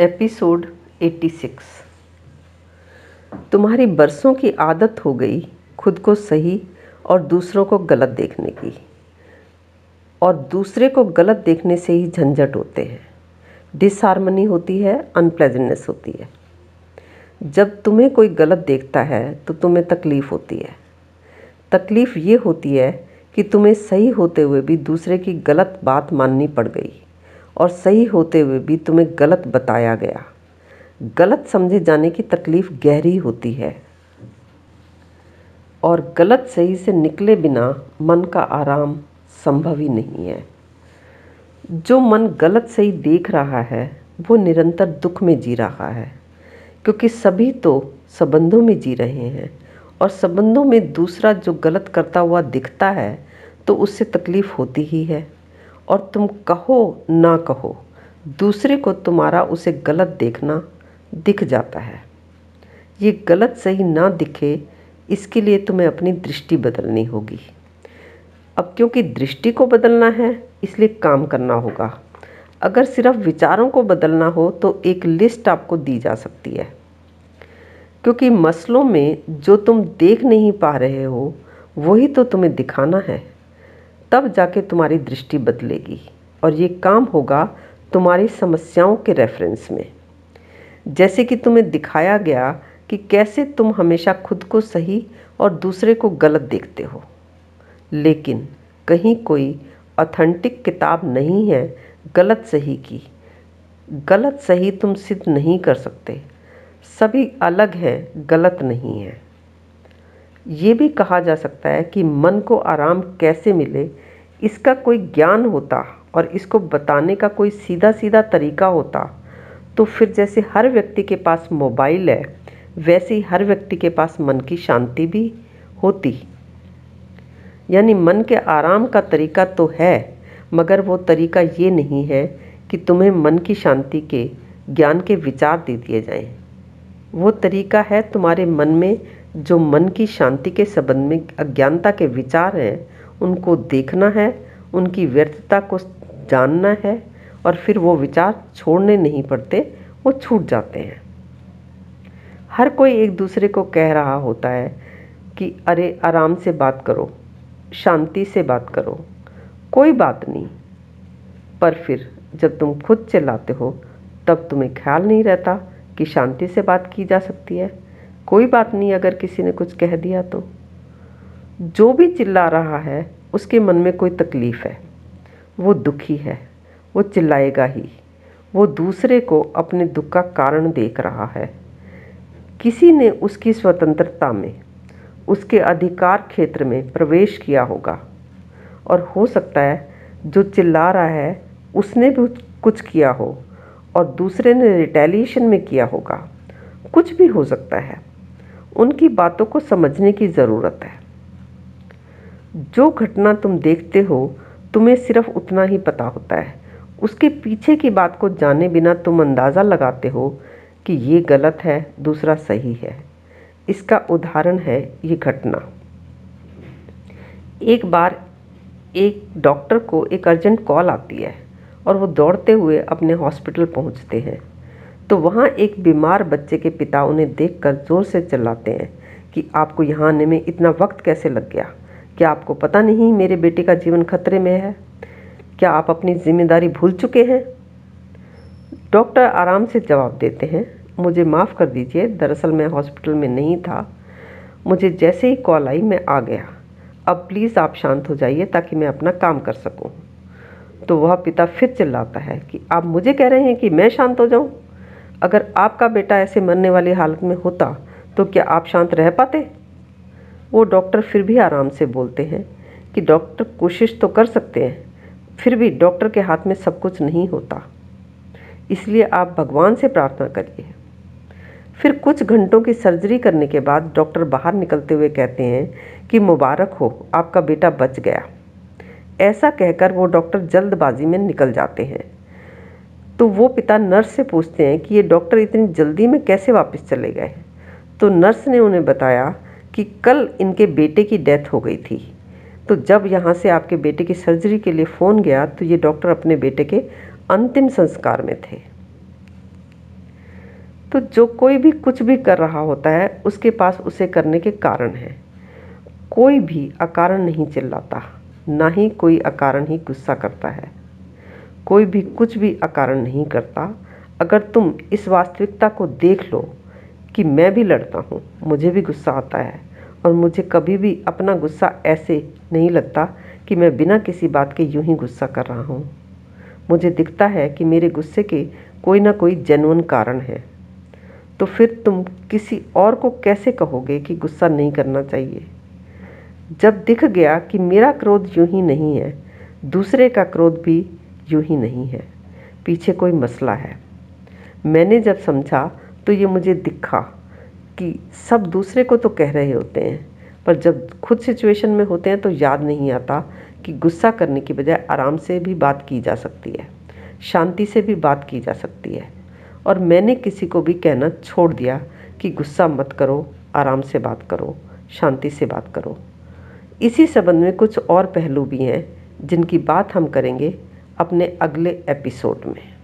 Episode 86 तुम्हारी बरसों की आदत हो गई खुद को सही और दूसरों को गलत देखने की। और दूसरे को गलत देखने से ही झंझट होते हैं। डिसहारमनी होती है अनप्लेजेंटनेस होती है। जब तुम्हें कोई गलत देखता है तो तुम्हें तकलीफ़ होती है। तकलीफ़ ये होती है कि तुम्हें सही होते हुए भी दूसरे की गलत बात माननी पड़ गई। और सही होते हुए भी तुम्हें गलत बताया गया। गलत समझे जाने की तकलीफ़ गहरी होती है। और गलत सही से निकले बिना मन का आराम संभव ही नहीं है। जो मन गलत सही देख रहा है, वो निरंतर दुख में जी रहा है। क्योंकि सभी तो संबंधों में जी रहे हैं और संबंधों में दूसरा जो गलत करता हुआ दिखता है तो उससे तकलीफ़ होती ही है। और तुम कहो ना कहो, दूसरे को तुम्हारा उसे गलत देखना दिख जाता है। ये गलत सही ना दिखे, इसके लिए तुम्हें अपनी दृष्टि बदलनी होगी। अब क्योंकि दृष्टि को बदलना है, इसलिए काम करना होगा। अगर सिर्फ़ विचारों को बदलना हो तो एक लिस्ट आपको दी जा सकती है। क्योंकि मसलों में जो तुम देख नहीं पा रहे हो, वही तो तुम्हें दिखाना है। तब जाके तुम्हारी दृष्टि बदलेगी और ये काम होगा तुम्हारी समस्याओं के रेफरेंस में। जैसे कि तुम्हें दिखाया गया कि कैसे तुम हमेशा खुद को सही और दूसरे को गलत देखते हो। लेकिन कहीं कोई ऑथेंटिक किताब नहीं है गलत सही की। गलत सही तुम सिद्ध नहीं कर सकते। सभी अलग हैं, गलत नहीं है। ये भी कहा जा सकता है कि मन को आराम कैसे मिले इसका कोई ज्ञान होता और इसको बताने का कोई सीधा सीधा तरीका होता तो फिर जैसे हर व्यक्ति के पास मोबाइल है, वैसे ही हर व्यक्ति के पास मन की शांति भी होती। यानी मन के आराम का तरीका तो है, मगर वो तरीका ये नहीं है कि तुम्हें मन की शांति के, ज्ञान के विचार दे दिए जाएँ। वो तरीका है तुम्हारे मन में जो मन की शांति के संबंध में अज्ञानता के विचार हैं उनको देखना है, उनकी व्यर्थता को जानना है और फिर वो विचार छोड़ने नहीं पड़ते, वो छूट जाते हैं। हर कोई एक दूसरे को कह रहा होता है कि, अरे, आराम से बात करो, शांति से बात करो, कोई बात नहीं। पर फिर जब तुम खुद चिल्लाते हो, तब तुम्हें ख्याल नहीं रहता कि शांति से बात की जा सकती है। कोई बात नहीं अगर किसी ने कुछ कह दिया तो। जो भी चिल्ला रहा है, उसके मन में कोई तकलीफ़ है। वो दुखी है, वो चिल्लाएगा ही। वो दूसरे को अपने दुख का कारण देख रहा है। किसी ने उसकी स्वतंत्रता में, उसके अधिकार क्षेत्र में प्रवेश किया होगा। और हो सकता है, जो चिल्ला रहा है, उसने भी कुछ किया हो और दूसरे ने रिटेलिएशन में किया होगा। कुछ भी हो सकता है। उनकी बातों को समझने की ज़रूरत है। जो घटना तुम देखते हो, तुम्हें सिर्फ़ उतना ही पता होता है। उसके पीछे की बात को जाने बिना तुम अंदाज़ा लगाते हो कि ये गलत है, दूसरा सही है। इसका उदाहरण है ये घटना। एक बार एक डॉक्टर को एक अर्जेंट कॉल आती है और वो दौड़ते हुए अपने हॉस्पिटल पहुँचते हैं। तो वहाँ एक बीमार बच्चे के पिता उन्हें देखकर ज़ोर से चिल्लाते हैं कि आपको यहाँ आने में इतना वक्त कैसे लग गया? क्या आपको पता नहीं मेरे बेटे का जीवन खतरे में है? क्या आप अपनी ज़िम्मेदारी भूल चुके हैं? डॉक्टर आराम से जवाब देते हैं, मुझे माफ़ कर दीजिए, दरअसल मैं हॉस्पिटल में नहीं था। मुझे जैसे ही कॉल आई, मैं आ गया। अब प्लीज़ आप शांत हो जाइए ताकि मैं अपना काम कर सकूँ। तो वह पिता फिर चिल्लाता है कि आप मुझे कह रहे हैं कि मैं शांत हो जाऊँ? अगर आपका बेटा ऐसे मरने वाली हालत में होता तो क्या आप शांत रह पाते? वो डॉक्टर फिर भी आराम से बोलते हैं कि डॉक्टर कोशिश तो कर सकते हैं, फिर भी डॉक्टर के हाथ में सब कुछ नहीं होता। इसलिए आप भगवान से प्रार्थना करिए। फिर कुछ घंटों की सर्जरी करने के बाद डॉक्टर बाहर निकलते हुए कहते हैं कि मुबारक हो, आपका बेटा बच गया। ऐसा कहकर वो डॉक्टर जल्दबाजी में निकल जाते हैं। तो वो पिता नर्स से पूछते हैं कि ये डॉक्टर इतनी जल्दी में कैसे वापस चले गए? तो नर्स ने उन्हें बताया कि कल इनके बेटे की डेथ हो गई थी। तो जब यहाँ से आपके बेटे की सर्जरी के लिए फ़ोन गया तो ये डॉक्टर अपने बेटे के अंतिम संस्कार में थे। तो जो कोई भी कुछ भी कर रहा होता है, उसके पास उसे करने के कारण हैं। कोई भी अकारण नहीं चिल्लाता, ना ही कोई अकारण ही गुस्सा करता है। कोई भी कुछ भी अकारण नहीं करता। अगर तुम इस वास्तविकता को देख लो कि मैं भी लड़ता हूँ, मुझे भी गुस्सा आता है और मुझे कभी भी अपना गुस्सा ऐसे नहीं लगता कि मैं बिना किसी बात के यूँ ही गुस्सा कर रहा हूँ। मुझे दिखता है कि मेरे गुस्से के कोई ना कोई जेनुअन कारण है। तो फिर तुम किसी और को कैसे कहोगे कि गुस्सा नहीं करना चाहिए? जब दिख गया कि मेरा क्रोध यूँ ही नहीं है, दूसरे का क्रोध भी यूँ ही नहीं है। पीछे कोई मसला है। मैंने जब समझा तो ये मुझे दिखा। कि सब दूसरे को तो कह रहे होते हैं, पर जब खुद सिचुएशन में होते हैं तो याद नहीं आता कि गुस्सा करने की बजाय आराम से भी बात की जा सकती है, शांति से भी बात की जा सकती है। और मैंने किसी को भी कहना छोड़ दिया कि गुस्सा मत करो, आराम से बात करो, शांति से बात करो। इसी संबंध में कुछ और पहलू भी हैं जिनकी बात हम करेंगे अपने अगले एपिसोड में।